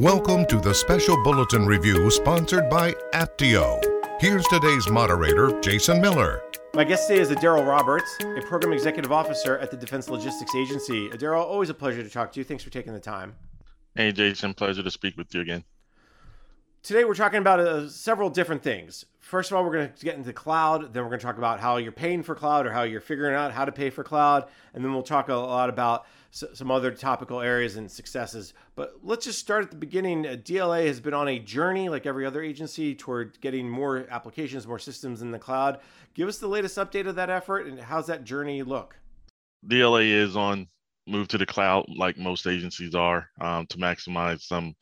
Welcome to the special bulletin review sponsored by Apptio. Here's today's moderator, Jason Miller. My guest today is Daryl Roberts, a program executive officer at the Defense Logistics Agency. Daryl, always a pleasure to talk to you. Thanks for taking the time. Hey, Jason, pleasure to speak with you again. Today, we're talking about uh, several different things. First of all, we're going to get into cloud. Then, we're going to talk about how you're paying for cloud or how you're figuring out how to pay for cloud. And then, we'll talk a lot about some other topical areas and successes. But let's just start at the beginning. Uh, DLA has been on a journey, like every other agency, toward getting more applications, more systems in the cloud. Give us the latest update of that effort and how's that journey look? DLA is on move to the cloud, like most agencies are, um, to maximize some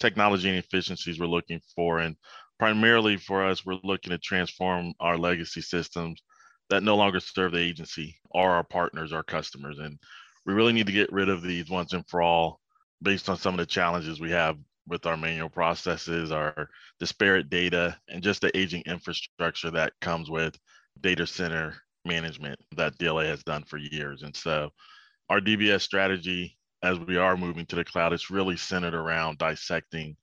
technology and efficiencies we're looking for. And primarily for us, we're looking to transform our legacy systems that no longer serve the agency or our partners, our customers. And we really need to get rid of these once and for all based on some of the challenges we have with our manual processes, our disparate data, and just the aging infrastructure that comes with data center management that DLA has done for years. And so our DBX strategy, as we are moving to the cloud, it's really centered around dissecting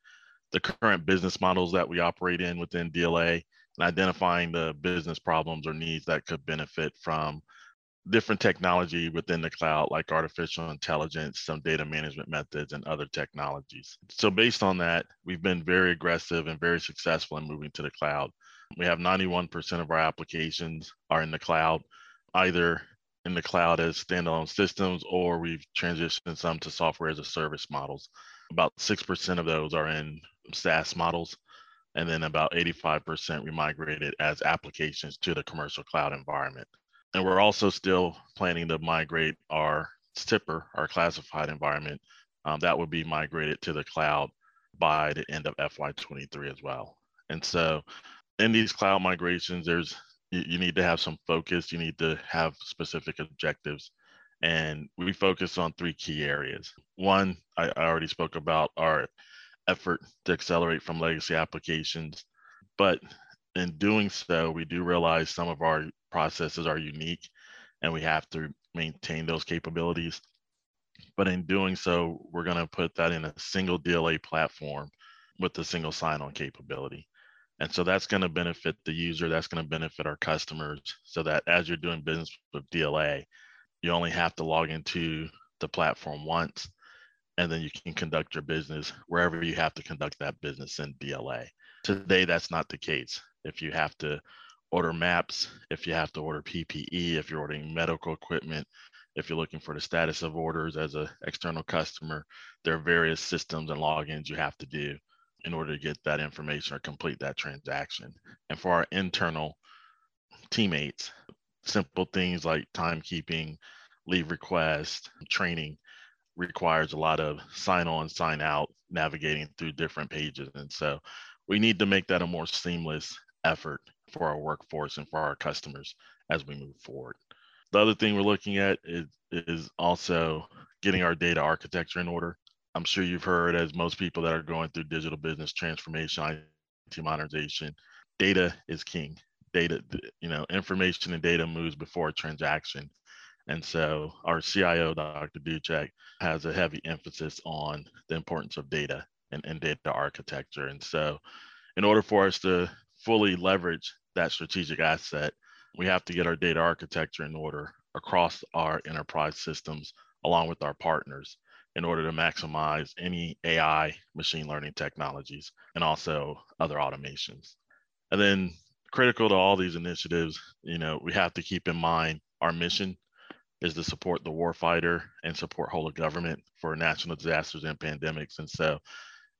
the current business models that we operate in within DLA and identifying the business problems or needs that could benefit from different technology within the cloud, like artificial intelligence, some data management methods, and other technologies. So, based on that, we've been very aggressive and very successful in moving to the cloud. We have 91% of our applications are in the cloud, either in the cloud as standalone systems, or we've transitioned some to software as a service models. About 6% of those are in SaaS models, and then about 85% we migrated as applications to the commercial cloud environment. And we're also still planning to migrate our SIPR, our classified environment, um, that would be migrated to the cloud by the end of FY23 as well. And so in these cloud migrations, there's you, you need to have some focus, you need to have specific objectives. And we focus on three key areas. One, I, I already spoke about our effort to accelerate from legacy applications. But in doing so, we do realize some of our processes are unique and we have to maintain those capabilities. But in doing so, we're going to put that in a single DLA platform with a single sign on capability. And so that's going to benefit the user, that's going to benefit our customers, so that as you're doing business with DLA, you only have to log into the platform once, and then you can conduct your business wherever you have to conduct that business in DLA. Today, that's not the case. If you have to order maps, if you have to order PPE, if you're ordering medical equipment, if you're looking for the status of orders as an external customer, there are various systems and logins you have to do in order to get that information or complete that transaction. And for our internal teammates, simple things like timekeeping, leave request, training requires a lot of sign on, sign out, navigating through different pages. And so we need to make that a more seamless effort for our workforce and for our customers as we move forward. The other thing we're looking at is, is also getting our data architecture in order. I'm sure you've heard, as most people that are going through digital business transformation, IT modernization, data is king. Data, you know, information and data moves before a transaction. And so our CIO, Dr. Duchak, has a heavy emphasis on the importance of data and, and data architecture. And so in order for us to fully leverage that strategic asset, we have to get our data architecture in order across our enterprise systems along with our partners in order to maximize any AI machine learning technologies and also other automations. And then critical to all these initiatives, you know, we have to keep in mind our mission is to support the warfighter and support whole of government for national disasters and pandemics. And so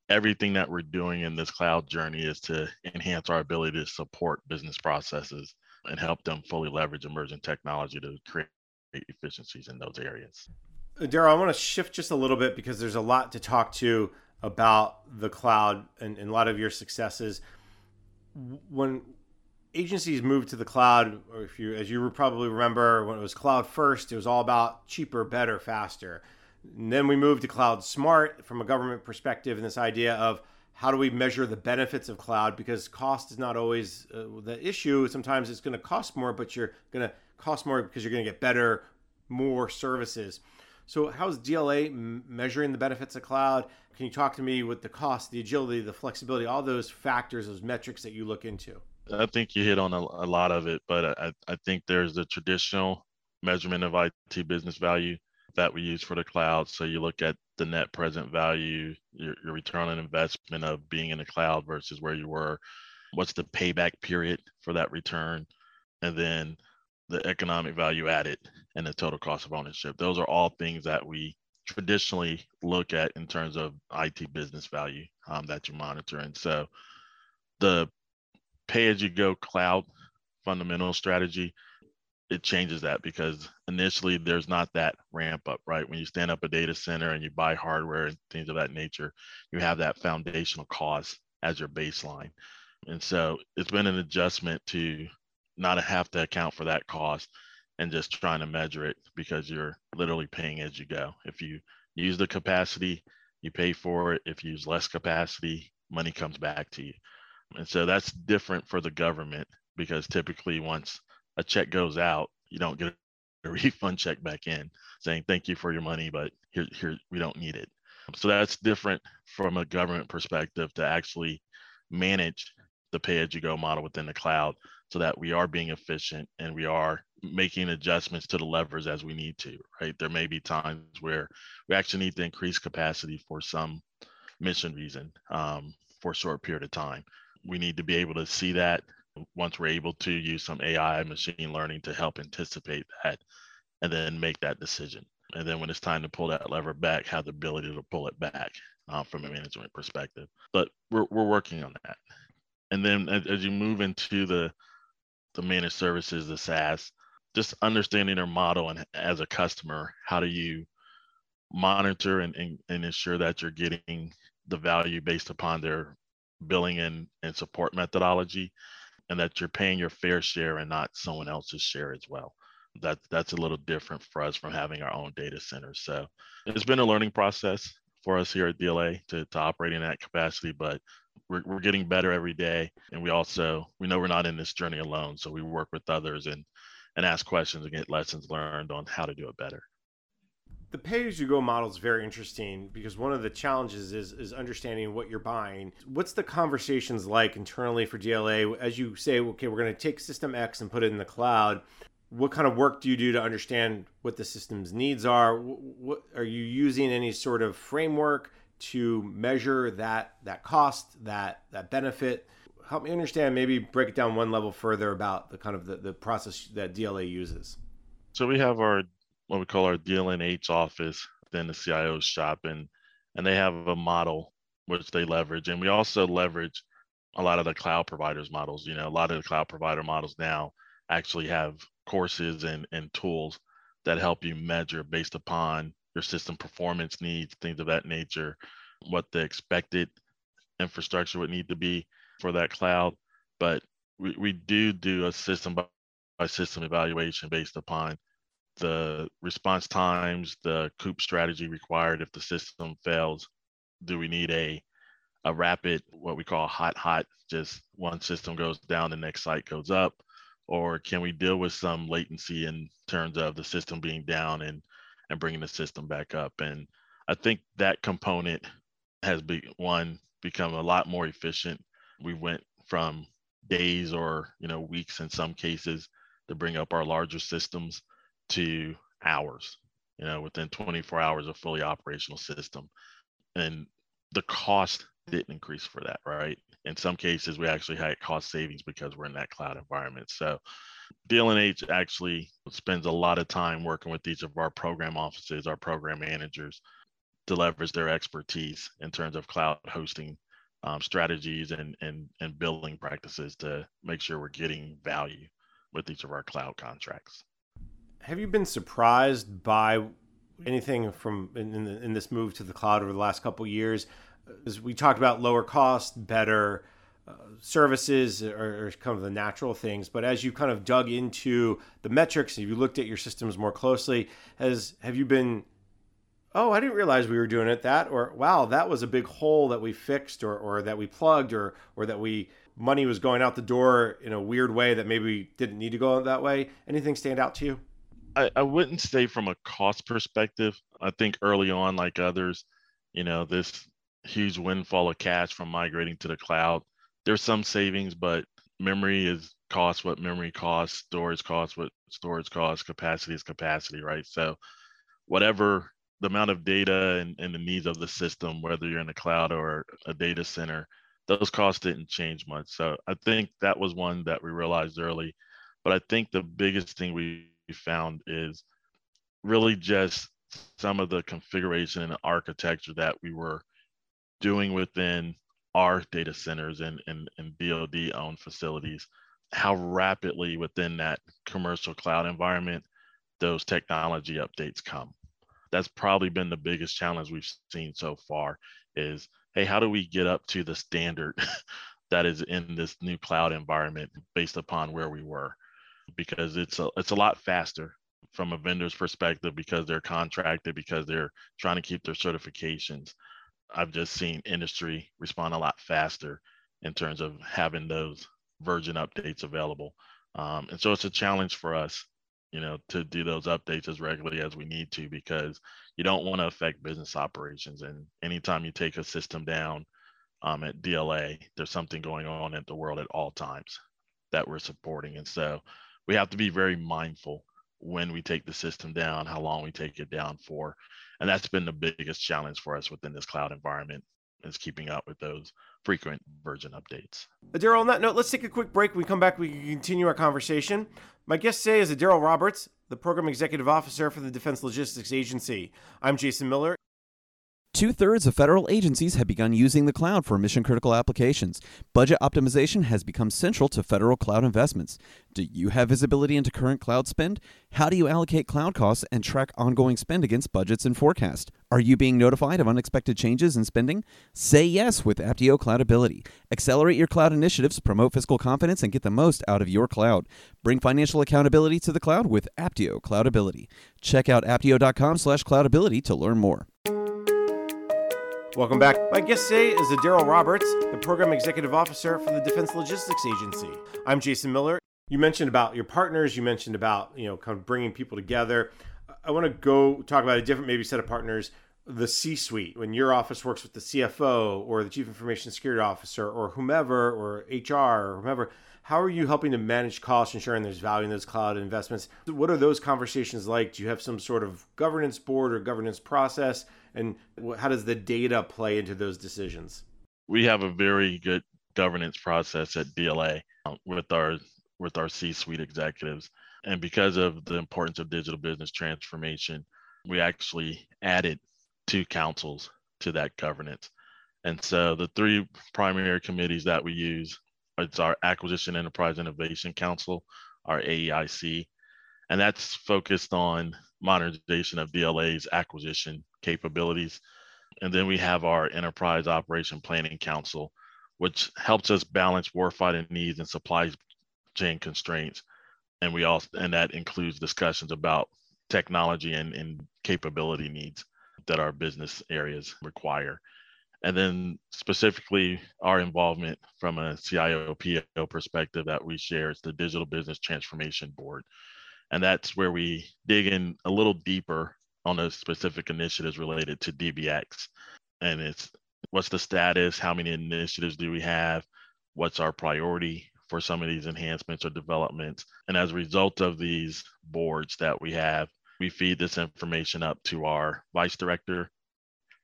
everything that we're doing in this cloud journey is to enhance our ability to support business processes and help them fully leverage emerging technology to create efficiencies in those areas. Daryl, I want to shift just a little bit because there's a lot to talk to about the cloud and, and a lot of your successes. When agencies moved to the cloud, or if you, as you probably remember, when it was cloud first, it was all about cheaper, better, faster and then we moved to cloud smart from a government perspective, and this idea of how do we measure the benefits of cloud because cost is not always uh, the issue. Sometimes it's going to cost more, but you're going to cost more because you're going to get better, more services. So, how's DLA m- measuring the benefits of cloud? Can you talk to me with the cost, the agility, the flexibility, all those factors, those metrics that you look into? I think you hit on a, a lot of it, but I, I think there's the traditional measurement of IT business value that we use for the cloud. So you look at the net present value, your, your return on investment of being in the cloud versus where you were. What's the payback period for that return? And then the economic value added and the total cost of ownership. Those are all things that we traditionally look at in terms of IT business value um, that you monitor. And so the pay as you go cloud fundamental strategy, it changes that because initially there's not that ramp up, right? When you stand up a data center and you buy hardware and things of that nature, you have that foundational cost as your baseline. And so it's been an adjustment to not have to account for that cost and just trying to measure it because you're literally paying as you go. If you use the capacity, you pay for it. If you use less capacity, money comes back to you. And so that's different for the government because typically once a check goes out, you don't get a refund check back in saying thank you for your money, but here, here we don't need it. So that's different from a government perspective to actually manage the pay as you go model within the cloud so that we are being efficient and we are making adjustments to the levers as we need to, right? There may be times where we actually need to increase capacity for some mission reason um, for a short period of time. We need to be able to see that once we're able to use some AI machine learning to help anticipate that and then make that decision. And then when it's time to pull that lever back, have the ability to pull it back uh, from a management perspective. But we're, we're working on that. And then as, as you move into the the managed services, the SaaS, just understanding their model and as a customer, how do you monitor and, and, and ensure that you're getting the value based upon their billing and, and support methodology and that you're paying your fair share and not someone else's share as well. That that's a little different for us from having our own data centers. So it's been a learning process for us here at DLA to, to operate in that capacity, but we're, we're getting better every day. And we also, we know we're not in this journey alone. So we work with others and, and ask questions and get lessons learned on how to do it better. The pay as you go model is very interesting because one of the challenges is is understanding what you're buying. What's the conversations like internally for DLA as you say, okay, we're going to take system X and put it in the cloud. What kind of work do you do to understand what the system's needs are? What, are you using any sort of framework to measure that that cost, that that benefit? Help me understand. Maybe break it down one level further about the kind of the, the process that DLA uses. So we have our what we call our DLNH office within the CIO's shop, and and they have a model which they leverage, and we also leverage a lot of the cloud providers models. You know, a lot of the cloud provider models now actually have courses and and tools that help you measure based upon your system performance needs, things of that nature, what the expected infrastructure would need to be for that cloud. But we, we do do a system by system evaluation based upon the response times, the COOP strategy required if the system fails. Do we need a a rapid, what we call hot, hot, just one system goes down, the next site goes up? Or can we deal with some latency in terms of the system being down and and bringing the system back up. And I think that component has one become a lot more efficient. We went from days or you know weeks in some cases to bring up our larger systems to hours you know within 24 hours of fully operational system and the cost didn't increase for that right in some cases we actually had cost savings because we're in that cloud environment so DLNH actually spends a lot of time working with each of our program offices, our program managers, to leverage their expertise in terms of cloud hosting um, strategies and, and, and billing practices to make sure we're getting value with each of our cloud contracts. Have you been surprised by anything from in, in, in this move to the cloud over the last couple years? As we talked about lower cost, better services are, are, kind of the natural things, but as you kind of dug into the metrics, if you looked at your systems more closely, has have you been, oh, I didn't realize we were doing it that, or wow, that was a big hole that we fixed, or or that we plugged, or or that we money was going out the door in a weird way that maybe didn't need to go that way. Anything stand out to you? I, I wouldn't say from a cost perspective. I think early on, like others, you know, this huge windfall of cash from migrating to the cloud. There's some savings, but memory is cost what memory costs, storage costs what storage costs, capacity is capacity, right? So whatever the amount of data and, and the needs of the system, whether you're in the cloud or a data center, those costs didn't change much. So I think that was one that we realized early. But I think the biggest thing we found is really just some of the configuration and architecture that we were doing within our data centers and, and, and DoD owned facilities, how rapidly within that commercial cloud environment those technology updates come. That's probably been the biggest challenge we've seen so far is hey, how do we get up to the standard that is in this new cloud environment based upon where we were? Because it's a it's a lot faster from a vendor's perspective because they're contracted because they're trying to keep their certifications I've just seen industry respond a lot faster in terms of having those version updates available. Um, and so it's a challenge for us, you know, to do those updates as regularly as we need to because you don't want to affect business operations. And anytime you take a system down um, at DLA, there's something going on in the world at all times that we're supporting. And so we have to be very mindful when we take the system down, how long we take it down for. And that's been the biggest challenge for us within this cloud environment is keeping up with those frequent version updates. Daryl, on that note, let's take a quick break. When we come back, we can continue our conversation. My guest today is Daryl Roberts, the Program Executive Officer for the Defense Logistics Agency. I'm Jason Miller. Two thirds of federal agencies have begun using the cloud for mission critical applications. Budget optimization has become central to federal cloud investments. Do you have visibility into current cloud spend? How do you allocate cloud costs and track ongoing spend against budgets and forecast? Are you being notified of unexpected changes in spending? Say yes with Apptio Cloudability. Accelerate your cloud initiatives, promote fiscal confidence, and get the most out of your cloud. Bring financial accountability to the cloud with Apptio Cloudability. Check out apptio.com slash cloudability to learn more. Welcome back. My guest today is Daryl Roberts, the Program Executive Officer for the Defense Logistics Agency. I'm Jason Miller. You mentioned about your partners. You mentioned about you know kind of bringing people together. I want to go talk about a different maybe set of partners. The C-suite, when your office works with the CFO or the Chief Information Security Officer or whomever or HR or whomever, how are you helping to manage costs, ensuring there's value in those cloud investments? What are those conversations like? Do you have some sort of governance board or governance process? And how does the data play into those decisions? We have a very good governance process at DLA uh, with our with our C-suite executives. And because of the importance of digital business transformation, we actually added two councils to that governance. And so the three primary committees that we use it's our Acquisition Enterprise Innovation Council, our AEIC, and that's focused on modernization of DLA's acquisition capabilities. And then we have our Enterprise Operation Planning Council, which helps us balance warfighting needs and supply chain constraints. And we also and that includes discussions about technology and, and capability needs that our business areas require and then specifically our involvement from a CIO PO perspective that we share is the Digital Business Transformation Board. And that's where we dig in a little deeper on the specific initiatives related to DBX. And it's what's the status, how many initiatives do we have, what's our priority for some of these enhancements or developments. And as a result of these boards that we have, we feed this information up to our vice director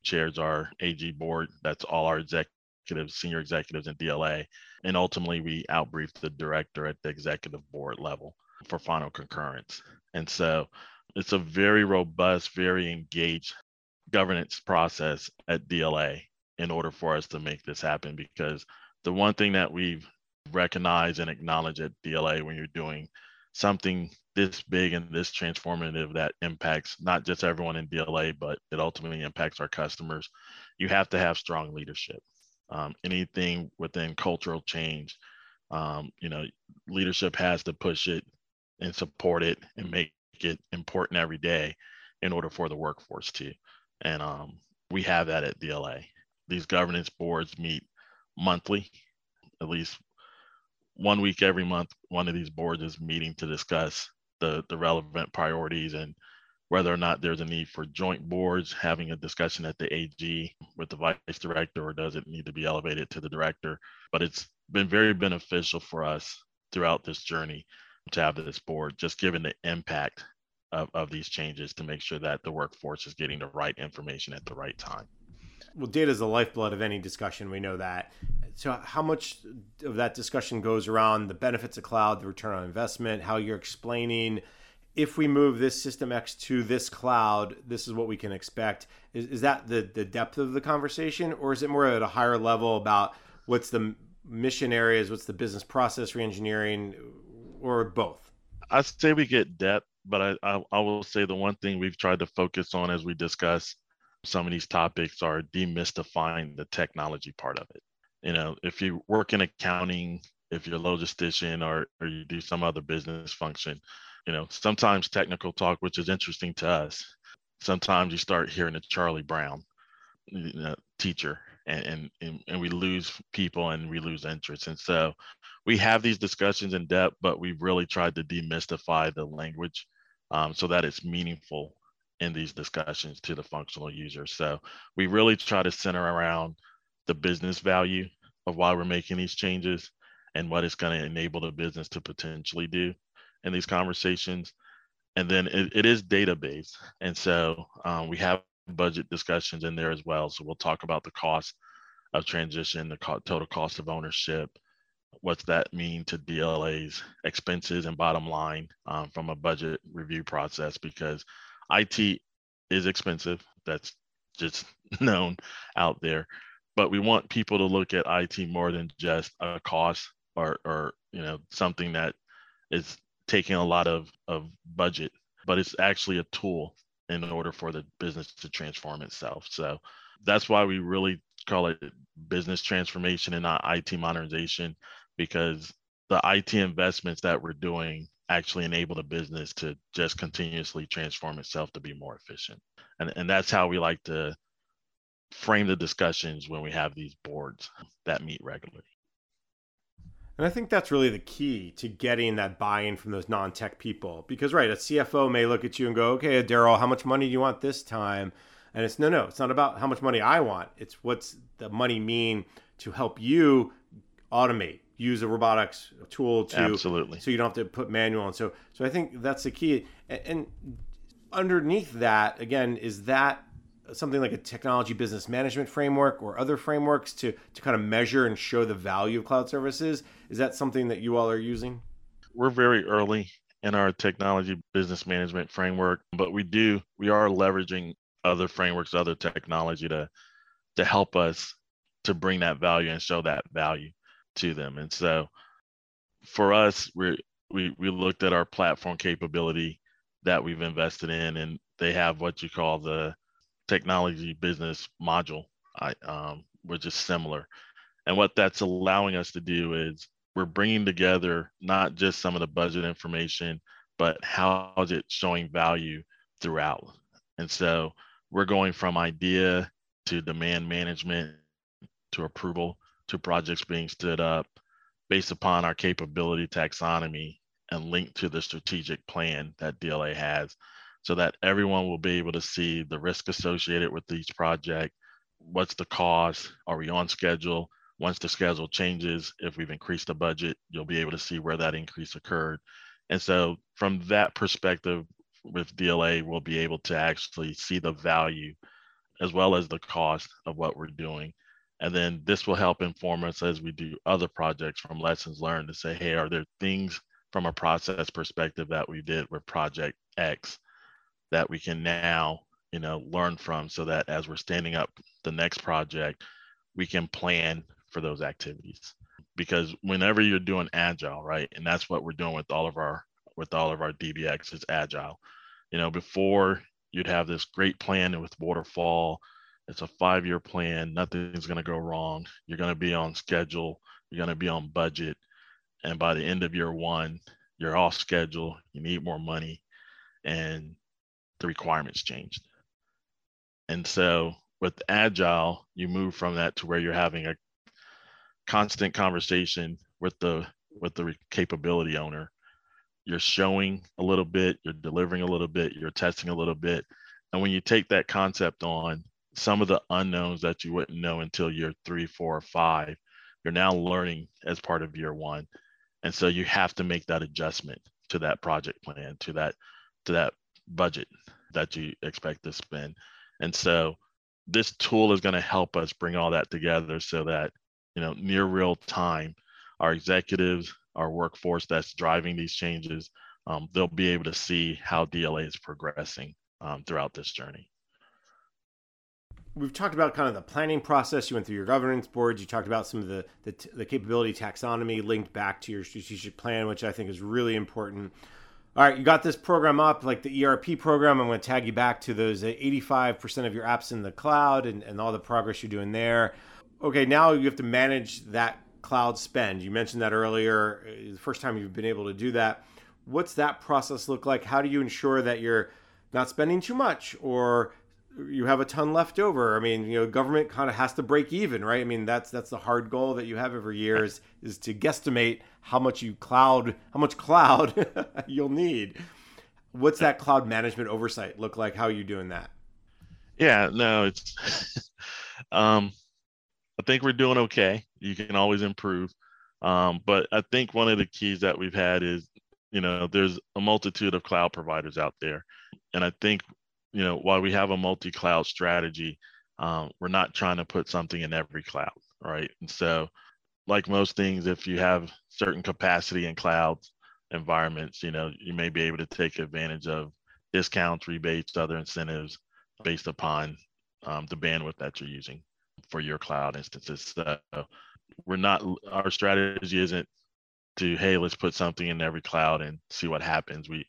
chairs our AG board. That's all our executives, senior executives in DLA. And ultimately, we outbrief the director at the executive board level for final concurrence. And so it's a very robust, very engaged governance process at DLA in order for us to make this happen. Because the one thing that we've recognized and acknowledged at DLA when you're doing something this big and this transformative that impacts not just everyone in DLA, but it ultimately impacts our customers, you have to have strong leadership. Um, anything within cultural change, um, you know, leadership has to push it and support it and make it important every day in order for the workforce to. And um, we have that at DLA. These governance boards meet monthly, at least one week every month. One of these boards is meeting to discuss the the relevant priorities and whether or not there's a need for joint boards having a discussion at the AG with the vice director or does it need to be elevated to the director. But it's been very beneficial for us throughout this journey to have this board, just given the impact of, of these changes to make sure that the workforce is getting the right information at the right time. Well, data is the lifeblood of any discussion. We know that. So, how much of that discussion goes around the benefits of cloud, the return on investment, how you're explaining if we move this system X to this cloud, this is what we can expect. Is, is that the, the depth of the conversation, or is it more at a higher level about what's the mission areas, what's the business process reengineering, or both? I say we get depth, but I, I, I will say the one thing we've tried to focus on as we discuss some of these topics are demystifying the technology part of it. You know, if you work in accounting, if you're a logistician or, or you do some other business function, you know, sometimes technical talk, which is interesting to us. Sometimes you start hearing a Charlie Brown you know, teacher, and, and and we lose people and we lose interest. And so we have these discussions in depth, but we've really tried to demystify the language um, so that it's meaningful in these discussions to the functional user. So we really try to center around the business value of why we're making these changes and what it's going to enable the business to potentially do in these conversations. And then it, it is database. And so um, we have budget discussions in there as well. So we'll talk about the cost of transition, the co- total cost of ownership, what's that mean to DLA's expenses and bottom line um, from a budget review process because IT is expensive. That's just known out there. But we want people to look at IT more than just a cost or, or you know something that is taking a lot of, of budget, but it's actually a tool in order for the business to transform itself. So that's why we really call it business transformation and not IT modernization, because the IT investments that we're doing actually enable the business to just continuously transform itself to be more efficient. And, and that's how we like to frame the discussions when we have these boards that meet regularly. And I think that's really the key to getting that buy-in from those non-tech people. Because right, a CFO may look at you and go, "Okay, Daryl, how much money do you want this time?" And it's no, no, it's not about how much money I want. It's what's the money mean to help you automate, use a robotics tool to absolutely, so you don't have to put manual. And so, so I think that's the key. And, and underneath that, again, is that something like a technology business management framework or other frameworks to to kind of measure and show the value of cloud services is that something that you all are using we're very early in our technology business management framework but we do we are leveraging other frameworks other technology to to help us to bring that value and show that value to them and so for us we we we looked at our platform capability that we've invested in and they have what you call the technology business module, I, um, which is similar. And what that's allowing us to do is we're bringing together not just some of the budget information, but how is it showing value throughout. And so we're going from idea to demand management to approval to projects being stood up based upon our capability taxonomy and linked to the strategic plan that DLA has so that everyone will be able to see the risk associated with each project. What's the cost? Are we on schedule? Once the schedule changes, if we've increased the budget, you'll be able to see where that increase occurred. And so, from that perspective, with DLA, we'll be able to actually see the value as well as the cost of what we're doing. And then this will help inform us as we do other projects from lessons learned to say, hey, are there things from a process perspective that we did with project X that we can now you know learn from so that as we're standing up the next project we can plan for those activities? Because whenever you're doing agile right and that's what we're doing with all of our with all of our dbx is agile. You know before you'd have this great plan with waterfall it's a five year plan nothing's going to go wrong you're going to be on schedule you're going to be on budget and by the end of year one you're off schedule you need more money and the requirements changed. And so with agile, you move from that to where you're having a constant conversation with the with the capability owner you're showing a little bit, you're delivering a little bit, you're testing a little bit. And when you take that concept on, some of the unknowns that you wouldn't know until year three, four, or five, you're now learning as part of year one. And so you have to make that adjustment to that project plan, to that, to that budget that you expect to spend. And so this tool is going to help us bring all that together so that, you know, near real time, our executives, our workforce that's driving these changes, um, they'll be able to see how DLA is progressing um, throughout this journey. We've talked about kind of the planning process. You went through your governance boards. You talked about some of the, the, the capability taxonomy linked back to your strategic plan, which I think is really important. All right, you got this program up, like the ERP program. I'm going to tag you back to those 85% of your apps in the cloud and, and all the progress you're doing there. Okay, now you have to manage that cloud spend. You mentioned that earlier, uh, the first time you've been able to do that. What's that process look like? How do you ensure that you're not spending too much or you have a ton left over. I mean, you know, government kind of has to break even, right? I mean, that's that's the hard goal that you have every year is is to guesstimate how much you cloud, how much cloud you'll need. What's that cloud management oversight look like? How are you doing that? Yeah, no, it's um I think we're doing okay. You can always improve. Um, but I think one of the keys that we've had is, you know, there's a multitude of cloud providers out there. And I think you know, while we have a multi-cloud strategy, um, we're not trying to put something in every cloud, right? And so, like most things, if you have certain capacity in cloud environments, you know, you may be able to take advantage of discounts, rebates, other incentives based upon um, the bandwidth that you're using for your cloud instances. So we're not, our strategy isn't to, hey, let's put something in every cloud and see what happens. We,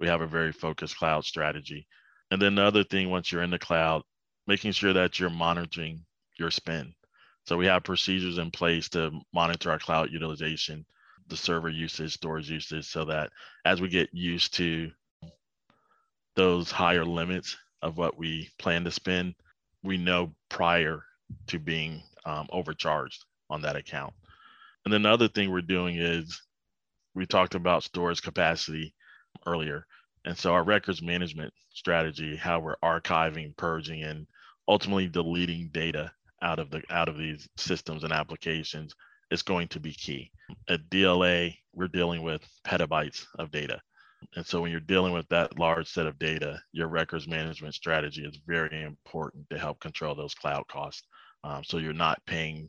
we have a very focused cloud strategy and then the other thing, once you're in the cloud, making sure that you're monitoring your spend. So we have procedures in place to monitor our cloud utilization, the server usage, storage usage, so that as we get used to those higher limits of what we plan to spend, we know prior to being um, overcharged on that account. And then the other thing we're doing is we talked about storage capacity earlier. And so our records management strategy, how we're archiving, purging, and ultimately deleting data out of the out of these systems and applications is going to be key. At DLA, we're dealing with petabytes of data. And so when you're dealing with that large set of data, your records management strategy is very important to help control those cloud costs. Um, so you're not paying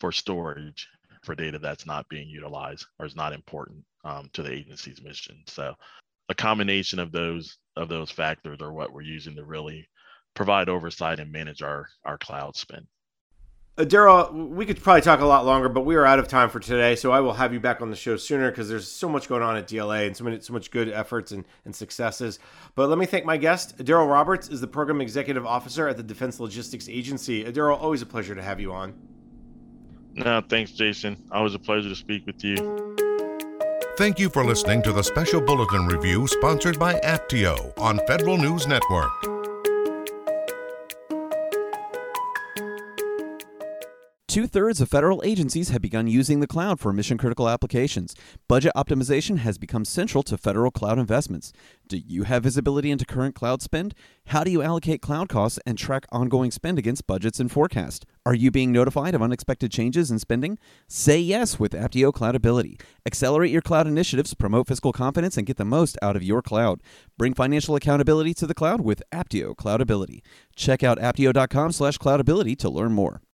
for storage for data that's not being utilized or is not important um, to the agency's mission. So a combination of those of those factors are what we're using to really provide oversight and manage our our cloud spend. Uh, Daryl, we could probably talk a lot longer, but we are out of time for today. So I will have you back on the show sooner because there's so much going on at DLA and so many, so much good efforts and, and successes. But let me thank my guest. Daryl Roberts is the Program Executive Officer at the Defense Logistics Agency. Uh, Daryl, always a pleasure to have you on. No, thanks, Jason. Always a pleasure to speak with you. Thank you for listening to the special bulletin review sponsored by Apptio on Federal News Network. Two thirds of federal agencies have begun using the cloud for mission critical applications. Budget optimization has become central to federal cloud investments. Do you have visibility into current cloud spend? How do you allocate cloud costs and track ongoing spend against budgets and forecast? Are you being notified of unexpected changes in spending? Say yes with Apptio Cloudability. Accelerate your cloud initiatives, promote fiscal confidence, and get the most out of your cloud. Bring financial accountability to the cloud with Apptio Cloudability. Check out apptio.com slash cloudability to learn more.